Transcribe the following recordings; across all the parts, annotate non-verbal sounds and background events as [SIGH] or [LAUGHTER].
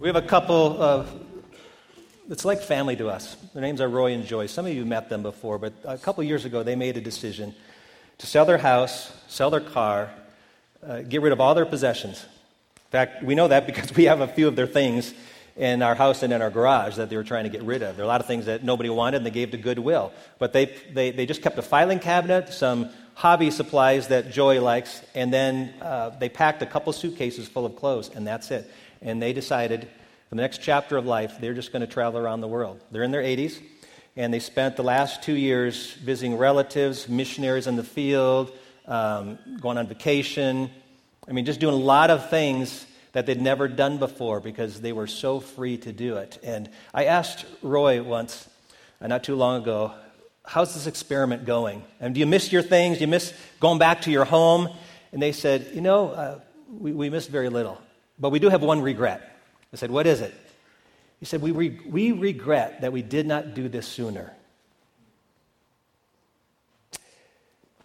We have a couple of, it's like family to us. Their names are Roy and Joy. Some of you met them before, but a couple years ago they made a decision to sell their house, sell their car, uh, get rid of all their possessions. In fact, we know that because [LAUGHS] we have a few of their things in our house and in our garage that they were trying to get rid of. There are a lot of things that nobody wanted and they gave to Goodwill. But they, they, they just kept a filing cabinet, some hobby supplies that Joy likes, and then uh, they packed a couple suitcases full of clothes, and that's it. And they decided for the next chapter of life, they're just going to travel around the world. They're in their 80s, and they spent the last two years visiting relatives, missionaries in the field, um, going on vacation. I mean, just doing a lot of things that they'd never done before because they were so free to do it. And I asked Roy once, uh, not too long ago, how's this experiment going? And do you miss your things? Do you miss going back to your home? And they said, you know, uh, we, we miss very little. But we do have one regret. I said, What is it? He said, we, re- we regret that we did not do this sooner.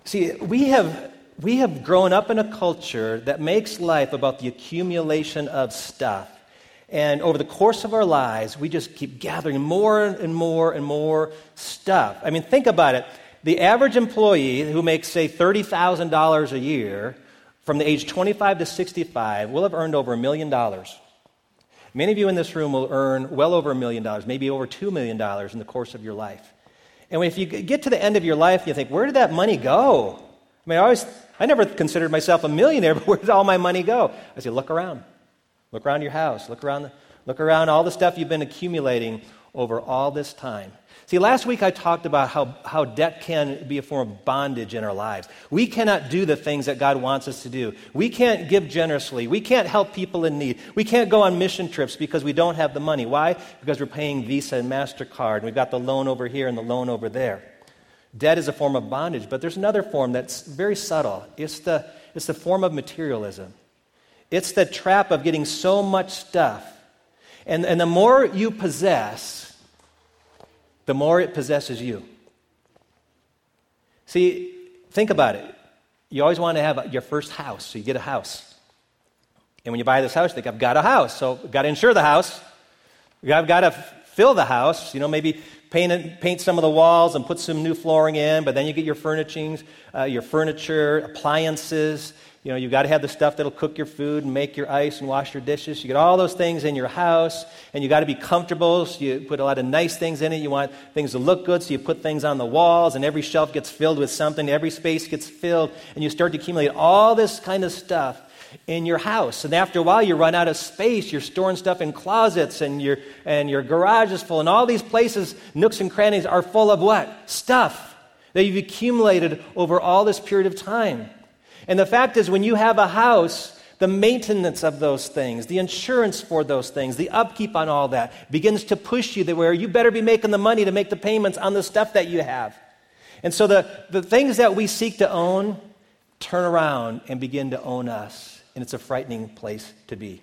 See, we have, we have grown up in a culture that makes life about the accumulation of stuff. And over the course of our lives, we just keep gathering more and more and more stuff. I mean, think about it. The average employee who makes, say, $30,000 a year from the age 25 to 65 will have earned over a million dollars. Many of you in this room will earn well over a million dollars, maybe over $2 million in the course of your life. And if you get to the end of your life, you think, where did that money go? I mean, I always, I never considered myself a millionaire, [LAUGHS] but where did all my money go? I say, look around. Look around your house. Look around, the, look around all the stuff you've been accumulating over all this time. See, last week I talked about how, how debt can be a form of bondage in our lives. We cannot do the things that God wants us to do. We can't give generously. We can't help people in need. We can't go on mission trips because we don't have the money. Why? Because we're paying Visa and MasterCard, and we've got the loan over here and the loan over there. Debt is a form of bondage, but there's another form that's very subtle. It's the, it's the form of materialism. It's the trap of getting so much stuff. And, and the more you possess, the more it possesses you. See, think about it. You always want to have your first house, so you get a house. And when you buy this house, you think, I've got a house, so I've got to insure the house. I've got to fill the house, you know, maybe paint, paint some of the walls and put some new flooring in, but then you get your furnishings, uh, your furniture, appliances, you know, you've got to have the stuff that'll cook your food and make your ice and wash your dishes. You get all those things in your house, and you've got to be comfortable. So you put a lot of nice things in it. You want things to look good, so you put things on the walls, and every shelf gets filled with something. Every space gets filled, and you start to accumulate all this kind of stuff in your house. And after a while, you run out of space. You're storing stuff in closets, and your, and your garage is full. And all these places, nooks and crannies, are full of what? Stuff that you've accumulated over all this period of time. And the fact is, when you have a house, the maintenance of those things, the insurance for those things, the upkeep on all that begins to push you to where you better be making the money to make the payments on the stuff that you have. And so the, the things that we seek to own turn around and begin to own us. And it's a frightening place to be.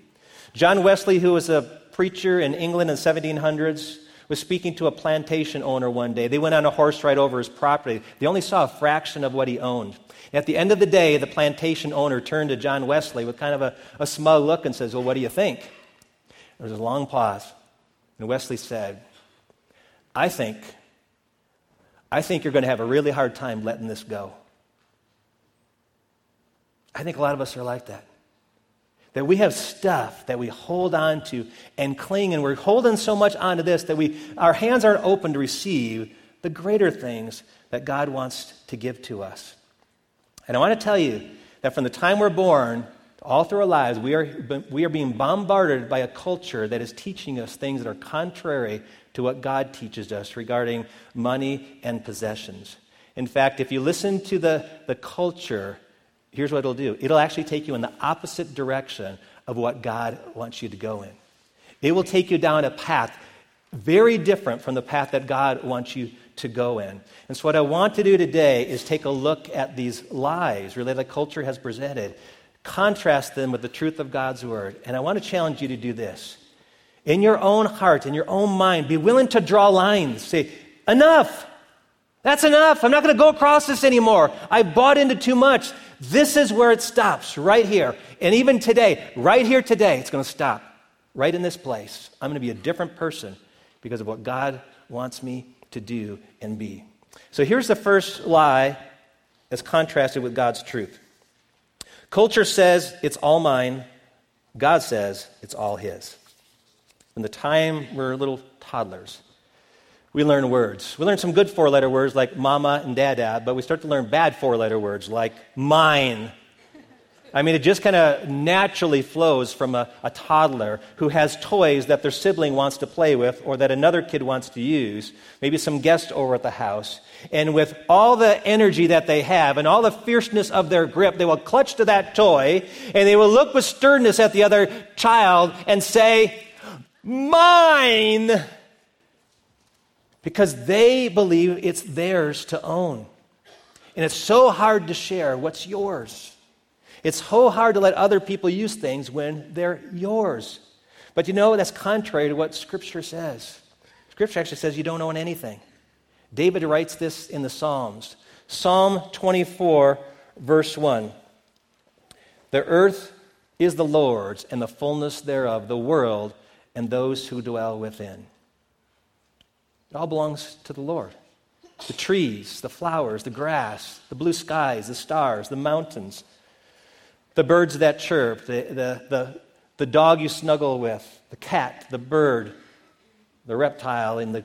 John Wesley, who was a preacher in England in the 1700s, was speaking to a plantation owner one day. They went on a horse ride over his property. They only saw a fraction of what he owned. At the end of the day, the plantation owner turned to John Wesley with kind of a, a smug look and says, Well, what do you think? There was a long pause. And Wesley said, I think, I think you're going to have a really hard time letting this go. I think a lot of us are like that. That we have stuff that we hold on to and cling, and we're holding so much onto this that we, our hands aren't open to receive the greater things that God wants to give to us. And I want to tell you that from the time we're born, all through our lives, we are, we are being bombarded by a culture that is teaching us things that are contrary to what God teaches us regarding money and possessions. In fact, if you listen to the, the culture, here's what it'll do it'll actually take you in the opposite direction of what God wants you to go in. It will take you down a path very different from the path that God wants you to go in. And so, what I want to do today is take a look at these lies really that culture has presented, contrast them with the truth of God's word. And I want to challenge you to do this. In your own heart, in your own mind, be willing to draw lines. Say, enough. That's enough. I'm not going to go across this anymore. I bought into too much. This is where it stops, right here. And even today, right here today, it's going to stop. right in this place. I'm going to be a different person because of what God wants me to do and be. So here's the first lie as contrasted with God's truth. Culture says it's all mine. God says it's all His. From the time we're little toddlers, we learn words. We learn some good four letter words like mama and dada, but we start to learn bad four letter words like mine. I mean, it just kind of naturally flows from a, a, toddler who has toys that their sibling wants to play with or that another kid wants to use, maybe some guest over at the house. And with all the energy that they have and all the fierceness of their grip, they will clutch to that toy and they will look with sternness at the other child and say, Mine! Because they believe it's theirs to own. And it's so hard to share what's yours. It's so hard to let other people use things when they're yours. But you know, that's contrary to what Scripture says. Scripture actually says you don't own anything. David writes this in the Psalms Psalm 24, verse 1. The earth is the Lord's and the fullness thereof, the world and those who dwell within. It all belongs to the Lord. The trees, the flowers, the grass, the blue skies, the stars, the mountains, the birds that chirp, the, the, the, the dog you snuggle with, the cat, the bird, the reptile in the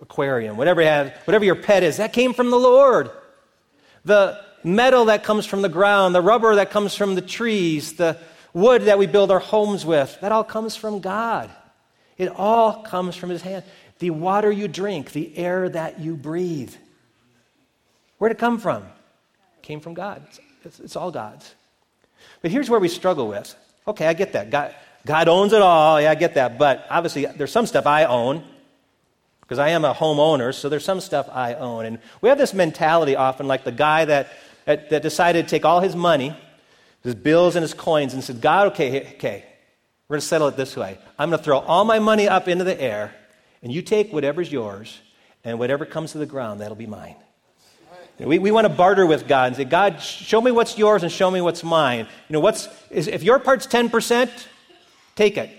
aquarium, whatever, you have, whatever your pet is, that came from the Lord. The metal that comes from the ground, the rubber that comes from the trees, the wood that we build our homes with, that all comes from God. It all comes from His hand. The water you drink, the air that you breathe. Where'd it come from? It came from God. It's, it's all God's. But here's where we struggle with. Okay, I get that. God, God owns it all. Yeah, I get that. But obviously, there's some stuff I own because I am a homeowner, so there's some stuff I own. And we have this mentality often, like the guy that, that, that decided to take all his money, his bills and his coins, and said, God, okay, okay, we're going to settle it this way. I'm going to throw all my money up into the air, and you take whatever's yours, and whatever comes to the ground, that'll be mine. We, we want to barter with God and say, God, show me what's yours and show me what's mine. You know, what's, is, if your part's 10%, take it.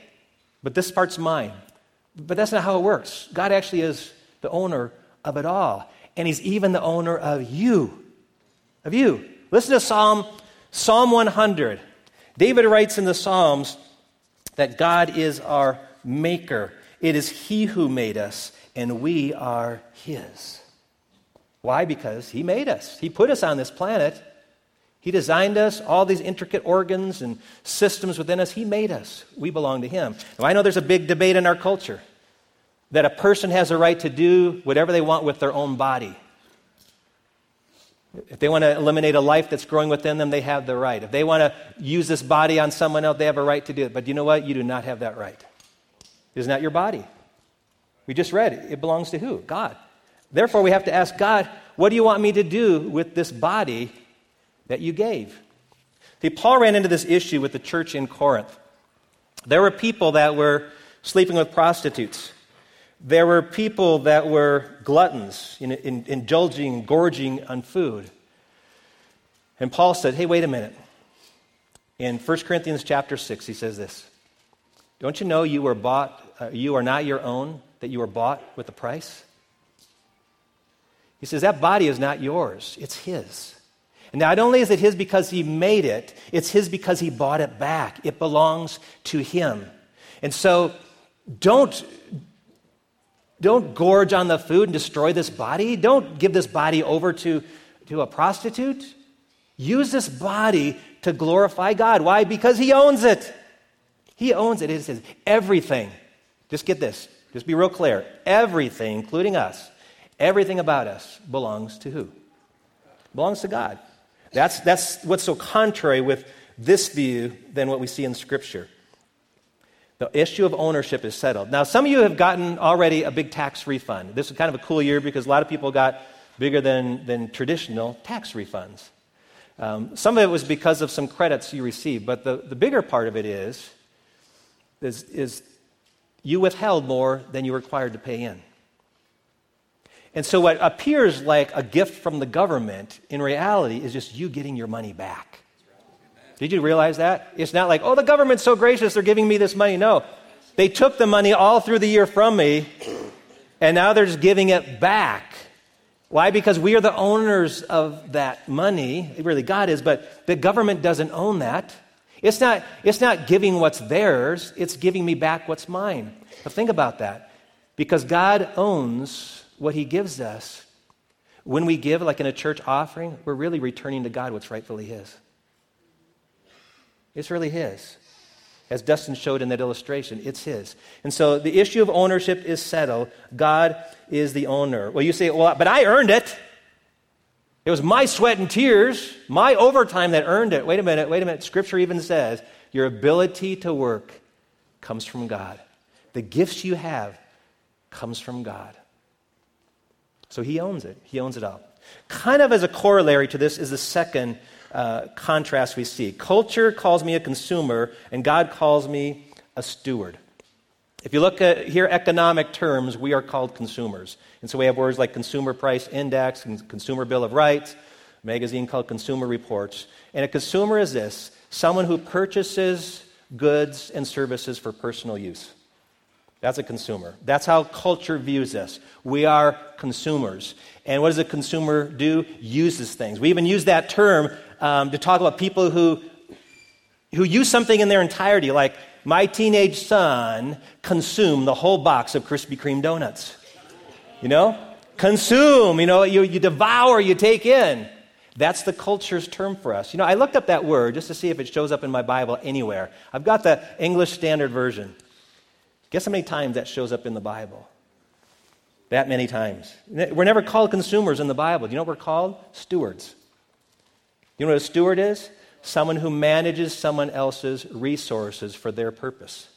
But this part's mine. But that's not how it works. God actually is the owner of it all. And He's even the owner of you. Of you. Listen to Psalm, Psalm 100. David writes in the Psalms that God is our maker. It is He who made us, and we are His. Why? Because He made us. He put us on this planet. He designed us, all these intricate organs and systems within us. He made us. We belong to Him. Now, I know there's a big debate in our culture that a person has a right to do whatever they want with their own body. If they want to eliminate a life that's growing within them, they have the right. If they want to use this body on someone else, they have a right to do it. But you know what? You do not have that right. Is not your body. We just read it. It belongs to who? God. Therefore, we have to ask God, what do you want me to do with this body that you gave? See, Paul ran into this issue with the church in Corinth. There were people that were sleeping with prostitutes. There were people that were gluttons, in, in, indulging, gorging on food. And Paul said, hey, wait a minute. In 1 Corinthians chapter 6, he says this Don't you know you were bought, uh, you are not your own, that you are bought with a price? He says, That body is not yours, it's His. And not only is it His because He made it, it's His because He bought it back. It belongs to Him. And so don't, don't gorge on the food and destroy this body. Don't give this body over to, to a prostitute. Use this body to glorify God. Why? Because He owns it. He owns it. It says everything. Just get this. Just be real clear. Everything, including us, Everything about us belongs to who? Belongs to God. That's, that's what's so contrary with this view than what we see in Scripture. The issue of ownership is settled. Now, some of you have gotten already a big tax refund. This is kind of a cool year because a lot of people got bigger than, than traditional tax refunds. Um, some of it was because of some credits you received, but the, the bigger part of it is, is, is you withheld more than you were required to pay in. And so, what appears like a gift from the government in reality is just you getting your money back. Did you realize that? It's not like, oh, the government's so gracious, they're giving me this money. No. They took the money all through the year from me, and now they're just giving it back. Why? Because we are the owners of that money. Really, God is, but the government doesn't own that. It's not, it's not giving what's theirs, it's giving me back what's mine. But think about that. Because God owns what He gives us. When we give, like in a church offering, we're really returning to God what's rightfully His. It's really His. As Dustin showed in that illustration, it's His. And so the issue of ownership is settled. God is the owner. Well, you say, well, but I earned it. It was my sweat and tears, my overtime that earned it. Wait a minute, wait a minute. Scripture even says your ability to work comes from God. The gifts you have comes from God. So he owns it. He owns it all. Kind of as a corollary to this is the second uh, contrast we see. Culture calls me a consumer, and God calls me a steward. If you look at here economic terms, we are called consumers. And so we have words like consumer price index and consumer bill of rights, magazine called Consumer Reports. And a consumer is this someone who purchases goods and services for personal use. That's a consumer. That's how culture views us. We are consumers. And what does a consumer do? Uses things. We even use that term um, to talk about people who, who use something in their entirety, like my teenage son consumed the whole box of Krispy Kreme donuts. You know? Consume, you know, you, you devour, you take in. That's the culture's term for us. You know, I looked up that word just to see if it shows up in my Bible anywhere. I've got the English Standard Version. Guess how many times that shows up in the Bible? That many times. We're never called consumers in the Bible. Do you know what we're called? Stewards. You know what a steward is? Someone who manages someone else's resources for their purpose.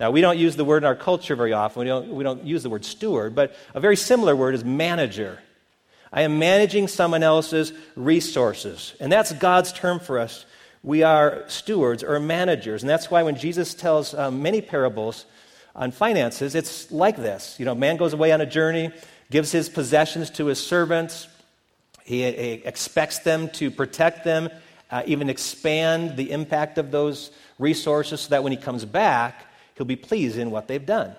Now, we don't use the word in our culture very often. We don't, we don't use the word steward, but a very similar word is manager. I am managing someone else's resources. And that's God's term for us. We are stewards or managers. And that's why when Jesus tells um, many parables on finances, it's like this. You know, man goes away on a journey, gives his possessions to his servants, he, he expects them to protect them, uh, even expand the impact of those resources so that when he comes back, he'll be pleased in what they've done.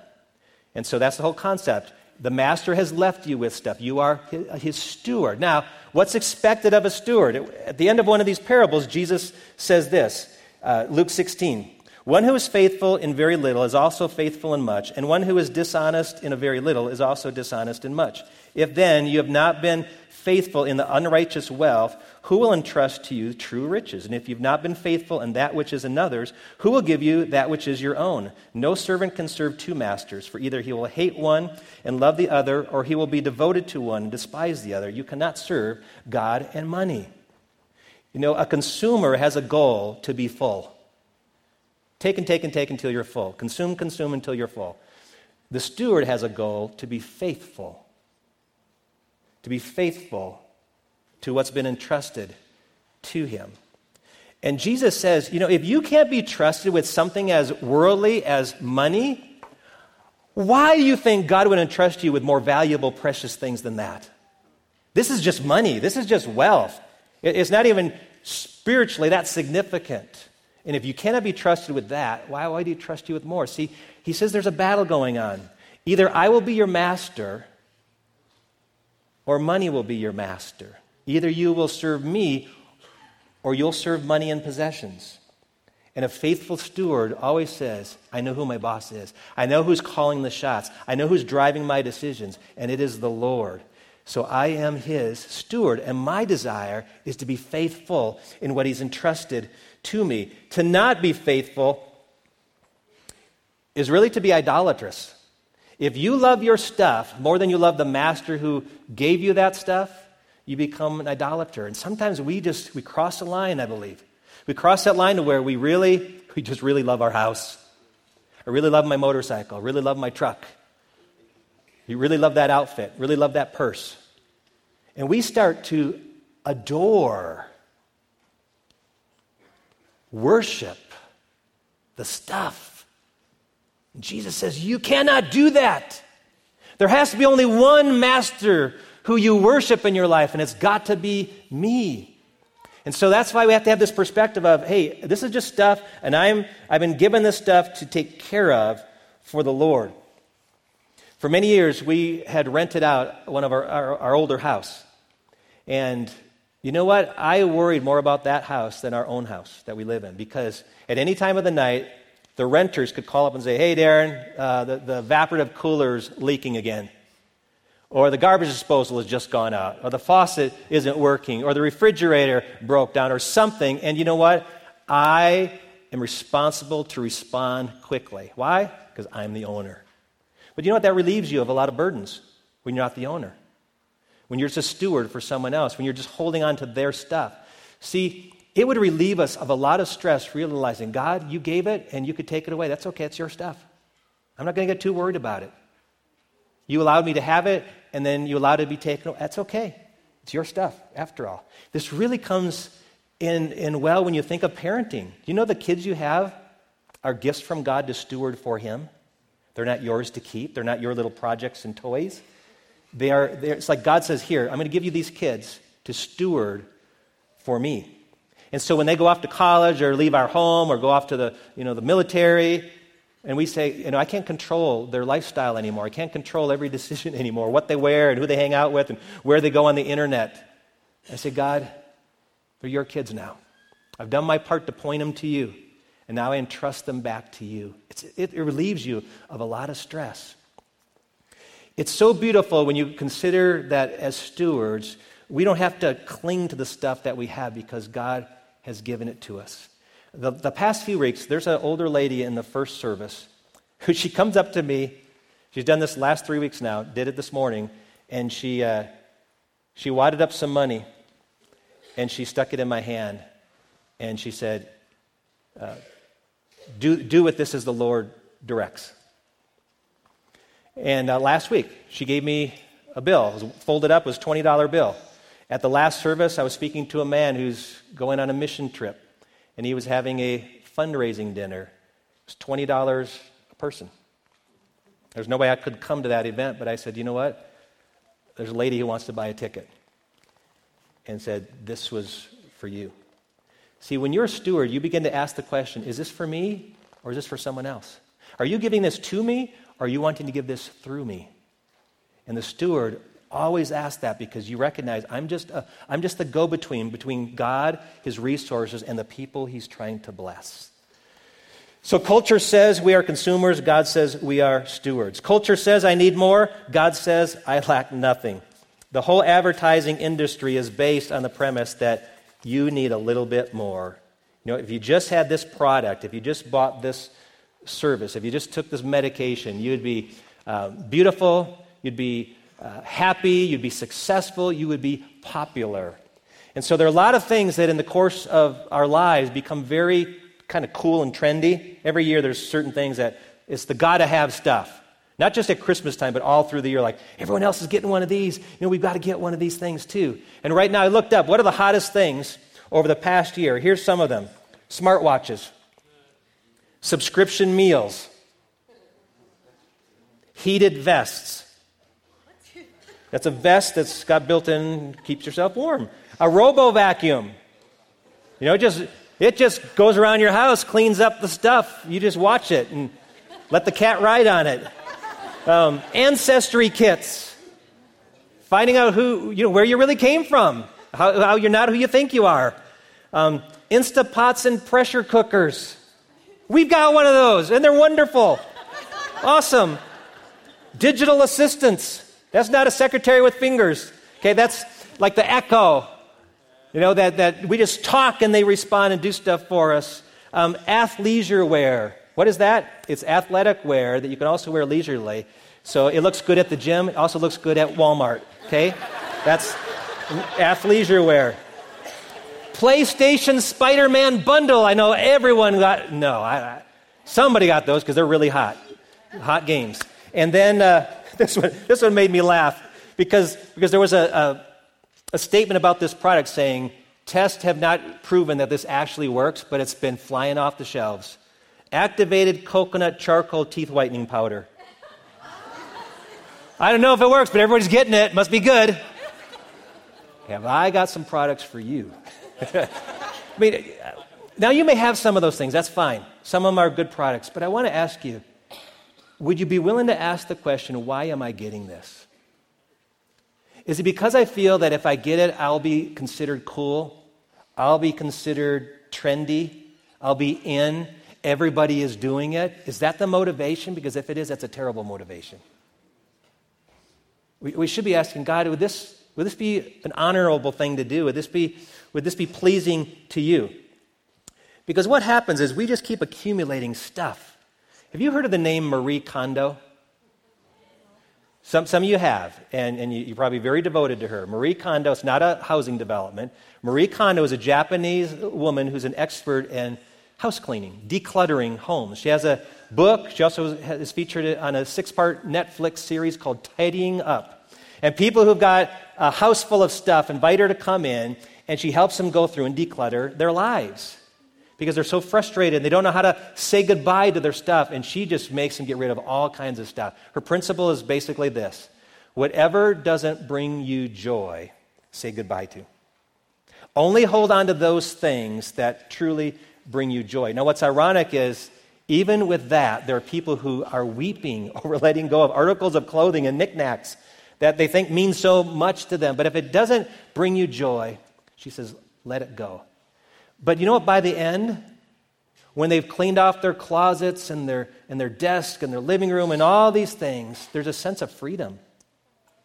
And so that's the whole concept. The master has left you with stuff. You are his, his steward. Now, what's expected of a steward? At the end of one of these parables, Jesus says this uh, Luke 16. One who is faithful in very little is also faithful in much, and one who is dishonest in a very little is also dishonest in much. If then you have not been faithful in the unrighteous wealth, who will entrust to you true riches? And if you've not been faithful in that which is another's, who will give you that which is your own? No servant can serve two masters, for either he will hate one and love the other, or he will be devoted to one and despise the other. You cannot serve God and money. You know, a consumer has a goal to be full. Take and take and take until you're full. Consume, consume until you're full. The steward has a goal to be faithful to be faithful to what's been entrusted to him. And Jesus says, you know, if you can't be trusted with something as worldly as money, why do you think God would entrust you with more valuable, precious things than that? This is just money. This is just wealth. It's not even spiritually that significant. And if you cannot be trusted with that, why, do you trust you with more? See, he says there's a battle going on. Either I will be your master or money will be your master. Either you will serve me or you'll serve money and possessions. And a faithful steward always says, I know who my boss is. I know who's calling the shots. I know who's driving my decisions, and it is the Lord. So I am his steward, and my desire is to be faithful in what he's entrusted to me. To not be faithful is really to be idolatrous. If you love your stuff more than you love the master who gave you that stuff, you become an idolater. And sometimes we just we cross a line, I believe. We cross that line to where we really, we just really love our house. I really love my motorcycle. I really love my truck. You really love that outfit. Really love that purse. And we start to adore, worship the stuff Jesus says, You cannot do that. There has to be only one master who you worship in your life, and it's got to be me. And so that's why we have to have this perspective of, hey, this is just stuff, and I'm, I've been given this stuff to take care of for the Lord. For many years, we had rented out one of our, our, our older house. And you know what? I worried more about that house than our own house that we live in because at any time of the night, the renters could call up and say, Hey, Darren, uh, the, the evaporative cooler's leaking again. Or the garbage disposal has just gone out. Or the faucet isn't working. Or the refrigerator broke down. Or something. And you know what? I am responsible to respond quickly. Why? Because I'm the owner. But you know what? That relieves you of a lot of burdens when you're not the owner. When you're just a steward for someone else. When you're just holding on to their stuff. See, it would relieve us of a lot of stress realizing, God, you gave it and you could take it away. That's okay, it's your stuff. I'm not going to get too worried about it. You allowed me to have it and then you allowed it to be taken away. That's okay. It's your stuff, after all. This really comes in, in well when you think of parenting. Do you know the kids you have are gifts from God to steward for Him? They're not yours to keep, they're not your little projects and toys. They are, it's like God says, Here, I'm going to give you these kids to steward for me. And so when they go off to college or leave our home or go off to the, you know, the military, and we say, you know, I can't control their lifestyle anymore. I can't control every [LAUGHS] decision anymore, what they wear and who they hang out with and where they go on the internet. I say, God, they're your kids now. I've done my part to point them to you, and now I entrust them back to you. It, it relieves you of a lot of stress. It's so beautiful when you consider that as stewards, we don't have to cling to the stuff that we have because God has given it to us. The, the past few weeks, there's an older lady in the first service who [LAUGHS] she comes up to me. She's done this last three weeks now, did it this morning, and she, uh, she wadded up some money and she stuck it in my hand and she said, uh, do, do with this as the Lord directs. And uh, last week, she gave me a bill. It was folded up, was a $20 bill. At the last service, I was speaking to a man who's going on a mission trip, and he was having a fundraising dinner. It was $20 a person. There's no way I could come to that event, but I said, you know what? There's a lady who wants to buy a ticket. And said, this was for you. See, when you're a steward, you begin to ask the question is this for me or is this for someone else? Are you giving this to me or are you wanting to give this through me? And the steward Always asks that because you recognize I'm just, a, I'm just the go between between God, His resources, and the people He's trying to bless. So culture says we are consumers, God says we are stewards. Culture says I need more, God says I lack nothing. The whole advertising industry is based on the premise that you need a little bit more. You know, if you just had this product, if you just bought this service, if you just took this medication, you'd be uh, beautiful, you'd be uh, happy, you'd be successful, you would be popular. And so there are a lot of things that in the course of our lives become very kind of cool and trendy. Every year there's certain things that it's the gotta have stuff. Not just at Christmas time, but all through the year. Like, everyone else is getting one of these. You know, we've got to get one of these things too. And right now I looked up what are the hottest things over the past year. Here's some of them smartwatches, subscription meals, heated vests, that's a vest that's got built in, keeps yourself warm. A robo vacuum. You know, just it just goes around your house, cleans up the stuff. You just watch it and let the cat ride on it. Um, ancestry kits. Finding out who, you know, where you really came from, how, how you're not who you think you are. Um, Instapots and pressure cookers. We've got one of those, and they're wonderful. Awesome. Digital assistants. That's not a secretary with fingers. Okay, that's like the echo. You know, that, that we just talk and they respond and do stuff for us. Um, athleisure wear. What is that? It's athletic wear that you can also wear leisurely. So it looks good at the gym. It also looks good at Walmart. Okay? That's athleisure wear. PlayStation Spider Man bundle. I know everyone got, no, I, I, somebody got those because they're really hot. Hot games. And then uh, [LAUGHS] this, one, this one made me laugh because, because there was a, a, a statement about this product saying, tests have not proven that this actually works, but it's been flying off the shelves. Activated coconut charcoal teeth whitening powder. I don't know if it works, but everybody's getting it. Must be good. Have I got some products for you? [LAUGHS] I mean, now you may have some of those things, that's fine. Some of them are good products, but I want to ask you would you be willing to ask the question, why am I getting this? Is it because I feel that if I get it, I'll be considered cool? I'll be considered trendy? I'll be in? Everybody is doing it? Is that the motivation? Because if it is, that's a terrible motivation. We, we should be asking God, would this, would this be an honorable thing to do? Would this, be, would this be pleasing to you? Because what happens is we just keep accumulating stuff. Have you heard of the name Marie Kondo? Some, some of you have, and, and you, are probably very devoted to her. Marie Kondo, it's not a housing development. Marie Kondo is a Japanese woman who's an expert in house cleaning, decluttering homes. She has a book. She also is featured on a six part Netflix series called Tidying Up. And people who've got a house full of stuff invite her to come in, and she helps them go through and declutter their lives because they're so frustrated. And they don't know how to say goodbye to their stuff, and she just makes them get rid of all kinds of stuff. Her principle is basically this whatever doesn't bring you joy, say goodbye to. Only hold on to those things that truly bring you joy. Now, what's ironic is, even with that, there are people who are weeping [LAUGHS] over letting go of articles of clothing and knickknacks that they think mean so much to them. But if it doesn't bring you joy, she says, let it go. But you know what? By the end, when they've cleaned off their closets and their, and their desk and their living room and all these things, there's a sense of freedom.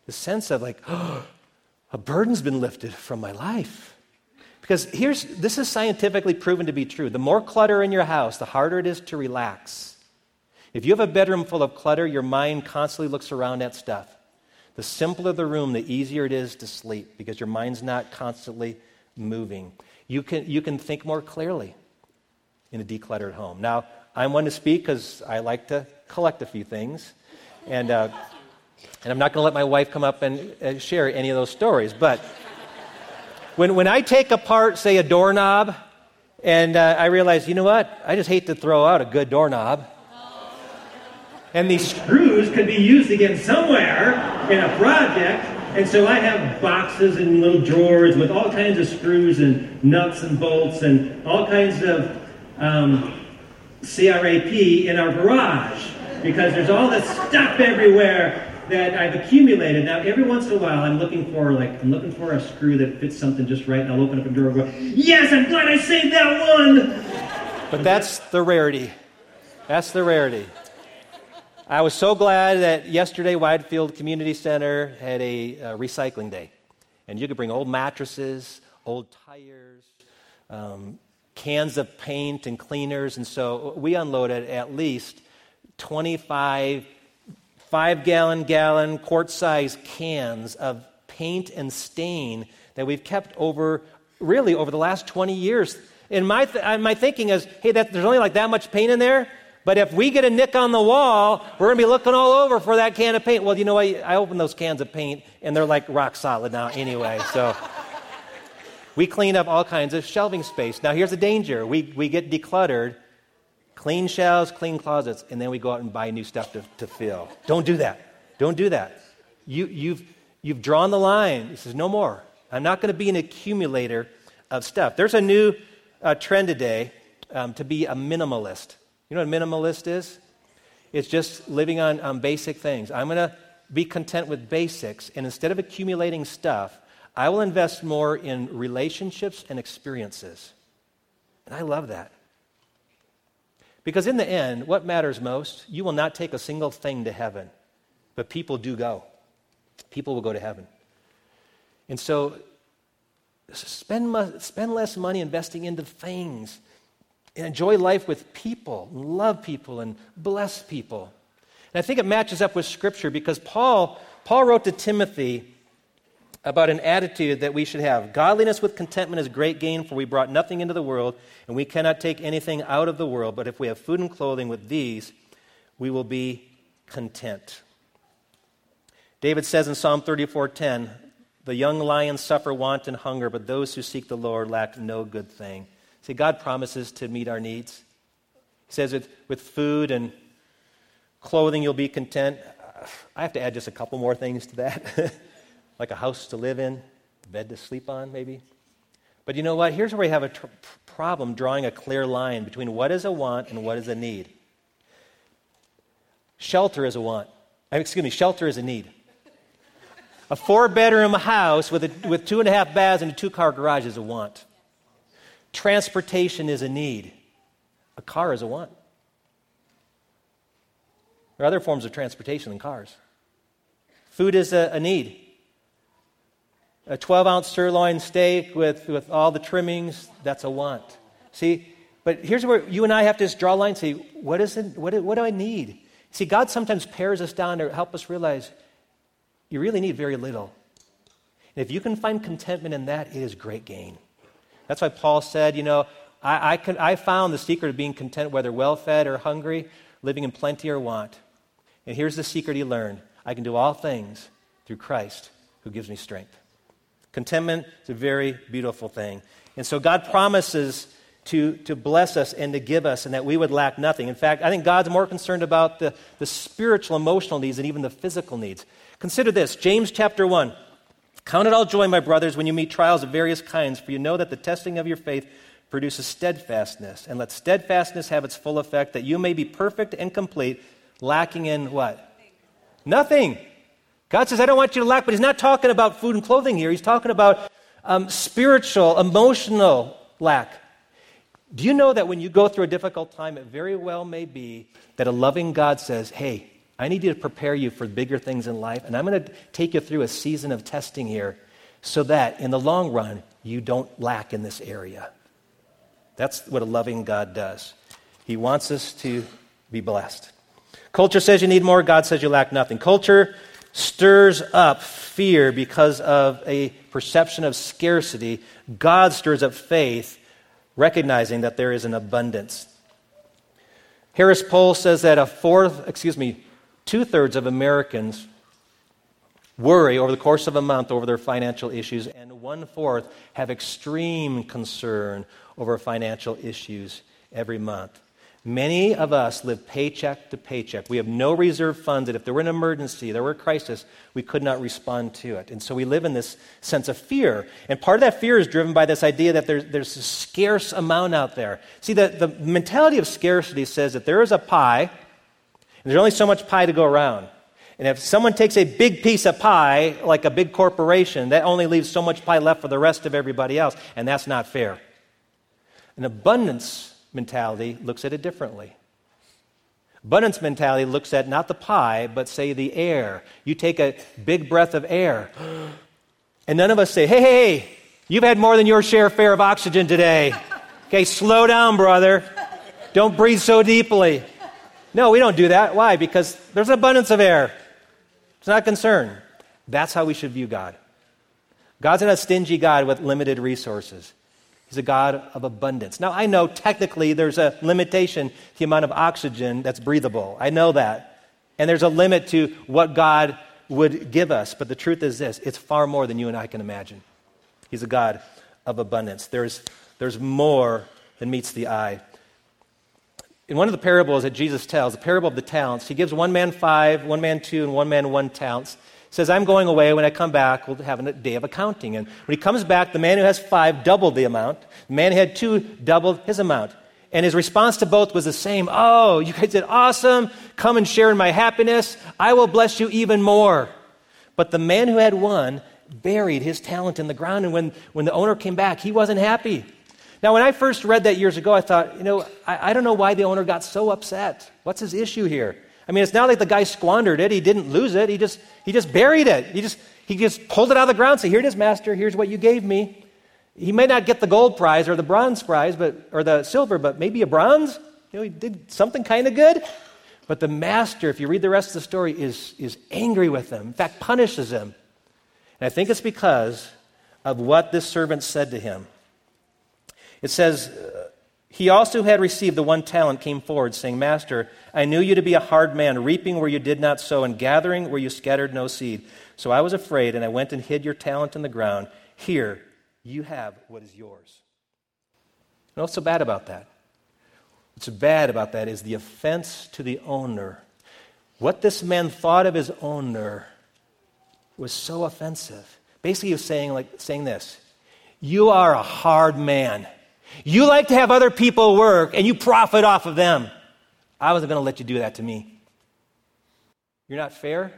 The sense of like, oh, [GASPS] a burden's been lifted from my life. Because here's this is scientifically proven to be true. The more clutter in your house, the harder it is to relax. If you have a bedroom full of clutter, your mind constantly looks around at stuff. The simpler the room, the easier it is to sleep because your mind's not constantly moving. You can, you can think more clearly in a decluttered home. Now, I'm one to speak because I like to collect a few things. And, uh, and I'm not going to let my wife come up and uh, share any of those stories. But when, when I take apart, say, a doorknob, and uh, I realize, you know what? I just hate to throw out a good doorknob. And these screws could be used again somewhere in a project. And so I have boxes and little drawers with all kinds of screws and nuts and bolts and all kinds of um, CRAP in our garage because there's all this stuff everywhere that I've accumulated. Now, every once in a while, I'm looking for like I'm looking for a screw that fits something just right, and I'll open up a drawer and go, "Yes, I'm glad I saved that one." But that's the rarity. That's the rarity. I was so glad that yesterday Widefield Community Center had a, a recycling day. And you could bring old mattresses, old tires, um, cans of paint and cleaners. And so we unloaded at least 25 five gallon, gallon, quart size cans of paint and stain that we've kept over, really, over the last 20 years. And my, th- my thinking is hey, that, there's only like that much paint in there. But if we get a nick on the wall, we're going to be looking all over for that can of paint. Well, you know what? I opened those cans of paint, and they're like rock solid now anyway. So we clean up all kinds of shelving space. Now, here's the danger we, we get decluttered, clean shelves, clean closets, and then we go out and buy new stuff to, to fill. Don't do that. Don't do that. You, you've, you've drawn the line. He says, no more. I'm not going to be an accumulator of stuff. There's a new uh, trend today um, to be a minimalist. You know what a minimalist is? It's just living on, on basic things. I'm going to be content with basics, and instead of accumulating stuff, I will invest more in relationships and experiences. And I love that. Because in the end, what matters most? You will not take a single thing to heaven, but people do go. People will go to heaven. And so spend, spend less money investing into things and enjoy life with people, and love people, and bless people. And I think it matches up with Scripture because Paul, Paul wrote to Timothy about an attitude that we should have. Godliness with contentment is great gain, for we brought nothing into the world, and we cannot take anything out of the world. But if we have food and clothing with these, we will be content. David says in Psalm 34:10, "The young lions suffer want and hunger, but those who seek the Lord lack no good thing." See, God promises to meet our needs. He says with, with food and clothing you'll be content. I have to add just a couple more things to that. [LAUGHS] like a house to live in, bed to sleep on, maybe. But you know what? Here's where we have a tr- problem drawing a clear line between what is a want and what is a need. Shelter is a want. Excuse me, shelter is a need. A four bedroom house with, a, with two and a half baths and a two car garage is a want. Transportation is a need. A car is a want. There are other forms of transportation than cars. Food is a, a need. A 12 ounce sirloin steak with, with all the trimmings, that's a want. See, but here's where you and I have to just draw a line and say, what, is it, what, what do I need? See, God sometimes pares us down to help us realize you really need very little. And if you can find contentment in that, it is great gain. That's why Paul said, you know, I, I, can, I found the secret of being content, whether well fed or hungry, living in plenty or want. And here's the secret he learned I can do all things through Christ who gives me strength. Contentment is a very beautiful thing. And so God promises to, to bless us and to give us, and that we would lack nothing. In fact, I think God's more concerned about the, the spiritual, emotional needs and even the physical needs. Consider this James chapter 1. Count it all joy, my brothers, when you meet trials of various kinds, for you know that the testing of your faith produces steadfastness. And let steadfastness have its full effect, that you may be perfect and complete, lacking in what? Nothing. God says, I don't want you to lack, but He's not talking about food and clothing here. He's talking about um, spiritual, emotional lack. Do you know that when you go through a difficult time, it very well may be that a loving God says, Hey, I need you to prepare you for bigger things in life, and I'm going to take you through a season of testing here so that in the long run, you don't lack in this area. That's what a loving God does. He wants us to be blessed. Culture says you need more, God says you lack nothing. Culture stirs up fear because of a perception of scarcity. God stirs up faith recognizing that there is an abundance. Harris Poll says that a fourth, excuse me, two thirds of Americans worry over the course of a month over their financial issues, and one fourth have extreme concern over financial issues every month. Many of us live paycheck to paycheck. We have no reserve funds that if there were an emergency, there were a crisis, we could not respond to it. And so we live in this sense of fear. And part of that fear is driven by this idea that there's, there's a scarce amount out there. See, the, the mentality of scarcity says that there is a pie, and there's only so much pie to go around. And if someone takes a big piece of pie, like a big corporation, that only leaves so much pie left for the rest of everybody else. And that's not fair. An abundance mentality looks at it differently. Abundance mentality looks at not the pie, but say the air. You take a big breath of air, and none of us say, hey, hey, hey, you've had more than your share fair of oxygen today. Okay, slow down, brother. Don't breathe so deeply. No, we don't do that. Why? Because there's an abundance of air. It's not a concern. That's how we should view God. God's not a stingy God with limited resources. He's a God of abundance. Now, I know technically there's a limitation to the amount of oxygen that's breathable. I know that. And there's a limit to what God would give us. But the truth is this it's far more than you and I can imagine. He's a God of abundance. There's, there's more than meets the eye. In one of the parables that Jesus tells, the parable of the talents, he gives one man five, one man two, and one man one talents says, I'm going away. When I come back, we'll have a day of accounting. And when he comes back, the man who has five doubled the amount. The man who had two doubled his amount. And his response to both was the same Oh, you guys did awesome. Come and share in my happiness. I will bless you even more. But the man who had one buried his talent in the ground. And when, when the owner came back, he wasn't happy. Now, when I first read that years ago, I thought, you know, I, I don't know why the owner got so upset. What's his issue here? I mean, it's not like the guy squandered it. He didn't lose it. He just, he just buried it. He just, he just pulled it out of the ground said, Here it is, master. Here's what you gave me. He may not get the gold prize or the bronze prize, but, or the silver, but maybe a bronze. You know, he did something kind of good. But the master, if you read the rest of the story, is, is angry with him. In fact, punishes him. And I think it's because of what this servant said to him. It says, he also had received the one talent, came forward, saying, Master, I knew you to be a hard man, reaping where you did not sow, and gathering where you scattered no seed. So I was afraid, and I went and hid your talent in the ground. Here, you have what is yours. And what's so bad about that? What's bad about that is the offense to the owner. What this man thought of his owner was so offensive. Basically, he was saying, like, saying this You are a hard man. You like to have other people work and you profit off of them. I wasn't going to let you do that to me. You're not fair,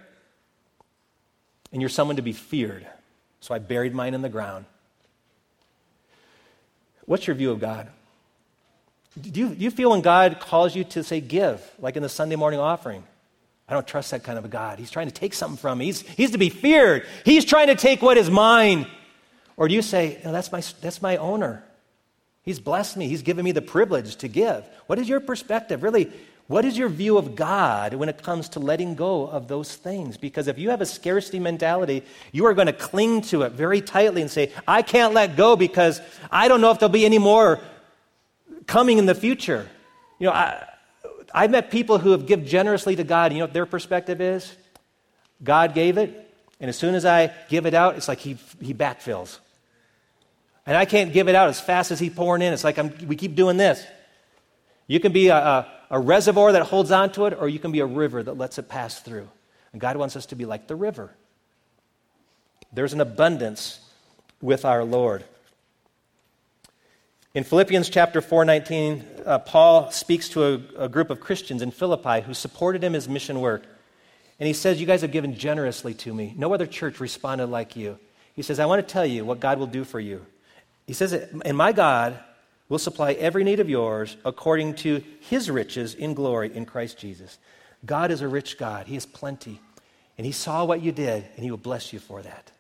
and you're someone to be feared. So I buried mine in the ground. What's your view of God? Do you, do you feel when God calls you to say give, like in the Sunday morning offering? I don't trust that kind of a God. He's trying to take something from me. He's, he's to be feared. He's trying to take what is mine. Or do you say, no, that's, my, that's my owner? He's blessed me. He's given me the privilege to give. What is your perspective? Really, what is your view of God when it comes to letting go of those things? Because if you have a scarcity mentality, you are going to cling to it very tightly and say, I can't let go because I don't know if there'll be any more coming in the future. You know, I, I've met people who have given generously to God. You know what their perspective is? God gave it, and as soon as I give it out, it's like he, he backfills. And I can't give it out as fast as he's pouring in. It's like I'm, we keep doing this. You can be a, a, a reservoir that holds onto it, or you can be a river that lets it pass through. And God wants us to be like the river. There's an abundance with our Lord. In Philippians chapter 4:19, uh, Paul speaks to a, a group of Christians in Philippi who supported him his mission work. And he says, You guys have given generously to me. No other church responded like you. He says, I want to tell you what God will do for you. He says, And my God will supply every need of yours according to his riches in glory in Christ Jesus. God is a rich God, he has plenty. And he saw what you did, and he will bless you for that.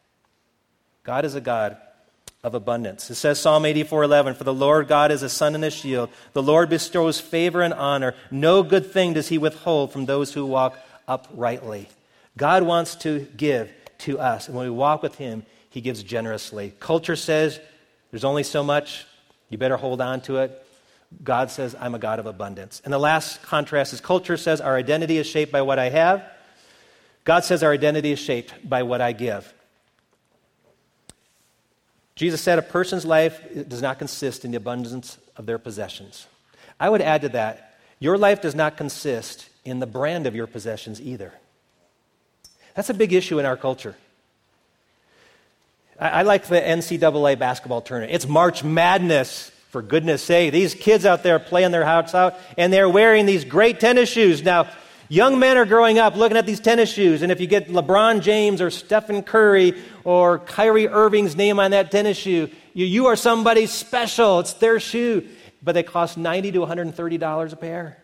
God is a God of abundance. It says Psalm 84:11, "For the Lord God is a sun and a shield. The Lord bestows favor and honor. No good thing does he withhold from those who walk uprightly." God wants to give to us, and when we walk with him, he gives generously. Culture says there's only so much. You better hold on to it. God says, I'm a God of abundance. And the last contrast is culture says our identity is shaped by what I have. God says our identity is shaped by what I give. Jesus said a person's life does not consist in the abundance of their possessions. I would add to that, your life does not consist in the brand of your possessions either. That's a big issue in our culture. I, I like the NCAA basketball tournament. It's March Madness, for goodness sake. These kids out there playing their hearts out, and they're wearing these great tennis shoes. Now, young men are growing up looking at these tennis shoes, and if you get LeBron James or Stephen Curry or Kyrie Irving's name on that tennis shoe, you, you are somebody special. It's their shoe. But they cost 90 to $130 a pair.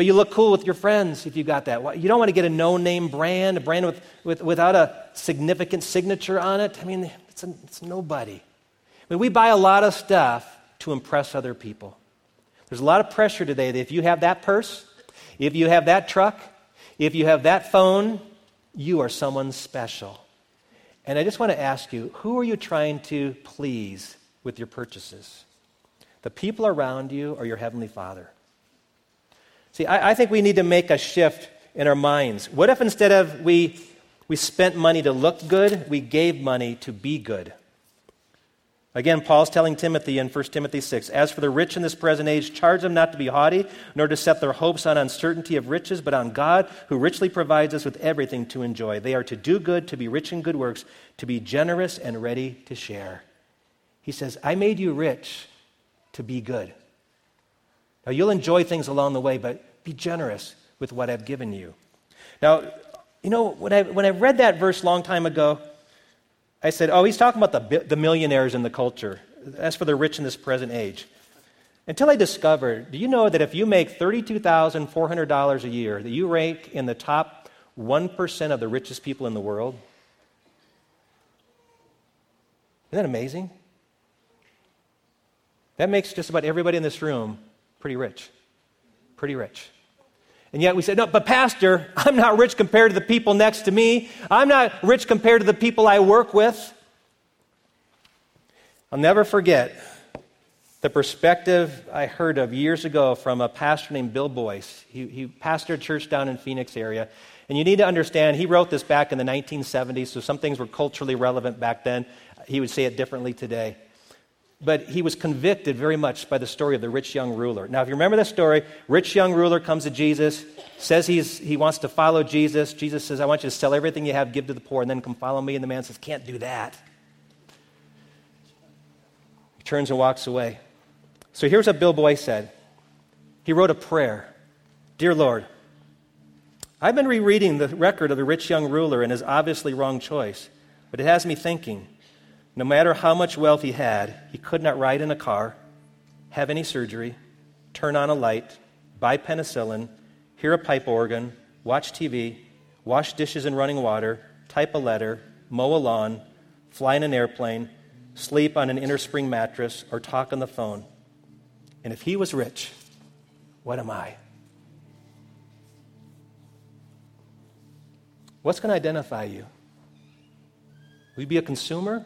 But you look cool with your friends if you got that. You don't want to get a no name brand, a brand with, with, without a significant signature on it. I mean, it's, a, it's nobody. I mean, we buy a lot of stuff to impress other people. There's a lot of pressure today that if you have that purse, if you have that truck, if you have that phone, you are someone special. And I just want to ask you who are you trying to please with your purchases? The people around you or your Heavenly Father? See, I, I think we need to make a shift in our minds. What if instead of we, we spent money to look good, we gave money to be good? Again, Paul's telling Timothy in 1 Timothy 6 As for the rich in this present age, charge them not to be haughty, nor to set their hopes on uncertainty of riches, but on God, who richly provides us with everything to enjoy. They are to do good, to be rich in good works, to be generous and ready to share. He says, I made you rich to be good. Now, you'll enjoy things along the way, but be generous with what I've given you. Now, you know, when I, when I read that verse a long time ago, I said, oh, he's talking about the, the millionaires in the culture. As for the rich in this present age. Until I discovered, do you know that if you make $32,400 a year, that you rank in the top 1% of the richest people in the world? Isn't that amazing? That makes just about everybody in this room Pretty rich. Pretty rich. And yet we say, no, but Pastor, [LAUGHS] I'm not rich compared to the people next to me. I'm not rich compared to the people I work with. I'll never forget the perspective I heard of years ago from a pastor named Bill Boyce. He, he pastored a church down in Phoenix area. And you need to understand, he wrote this back in the 1970s, so some things were culturally relevant back then. He would say it differently today but he was convicted very much by the story of the rich young ruler. Now, if you remember the story, rich young ruler comes to Jesus. says he's, he wants to follow Jesus. Jesus says, I want you to sell everything you have, give to the poor, and then come follow me. And the man says, Can't do that. He turns and walks away. So here's what Bill Boyce said He wrote a prayer Dear Lord, I've been rereading the record of the rich young ruler and his obviously wrong choice, but it has me thinking. No matter how much wealth he had, he could not ride in a car, have any surgery, turn on a light, buy penicillin, hear a pipe organ, watch TV, wash dishes in running water, type a letter, mow a lawn, fly in an airplane, sleep on an inner spring mattress, or talk on the phone. And if he was rich, what am I? What's going to identify you? Will you be a consumer?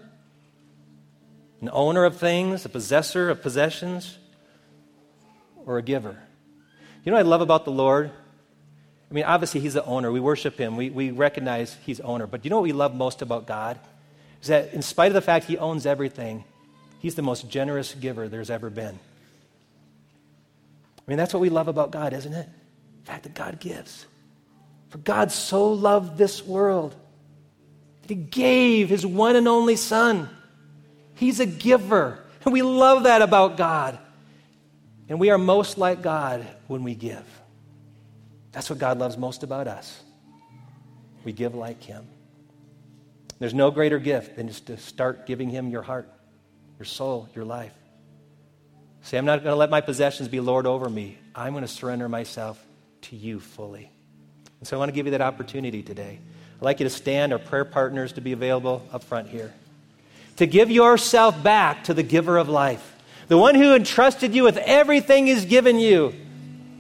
An owner of things? A possessor of possessions? Or a giver? You know what I love about the Lord? I mean, obviously, He's the owner. We worship Him. We, we recognize He's owner. But you know what we love most about God? Is that in spite of the fact He owns everything, He's the most generous giver there's ever been. I mean, that's what we love about God, isn't it? The fact that God gives. For God so loved this world that He gave His one and only Son. He's a giver. And we love that about God. And we are most like God when we give. That's what God loves most about us. We give like Him. There's no greater gift than just to start giving Him your heart, your soul, your life. Say, I'm not going to let my possessions be Lord over me. I'm going to surrender myself to you fully. And so I want to give you that opportunity today. I'd like you to stand, our prayer partners to be available up front here. To give yourself back to the giver of life, the one who entrusted you with everything he's given you.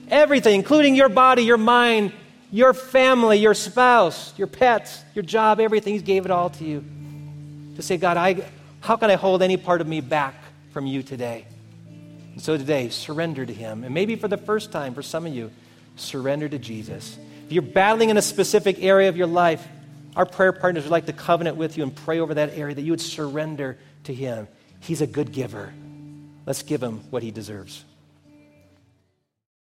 Everything, including your body, your mind, your family, your spouse, your pets, your job, everything. He gave it all to you. To say, God, I, how can I hold any part of me back from you today? And so today, surrender to Him. And maybe for the first time, for some of you, surrender to Jesus. If you're battling in a specific area of your life, our prayer partners would like to covenant with you and pray over that area that you would surrender to Him. He's a good giver. Let's give Him what He deserves.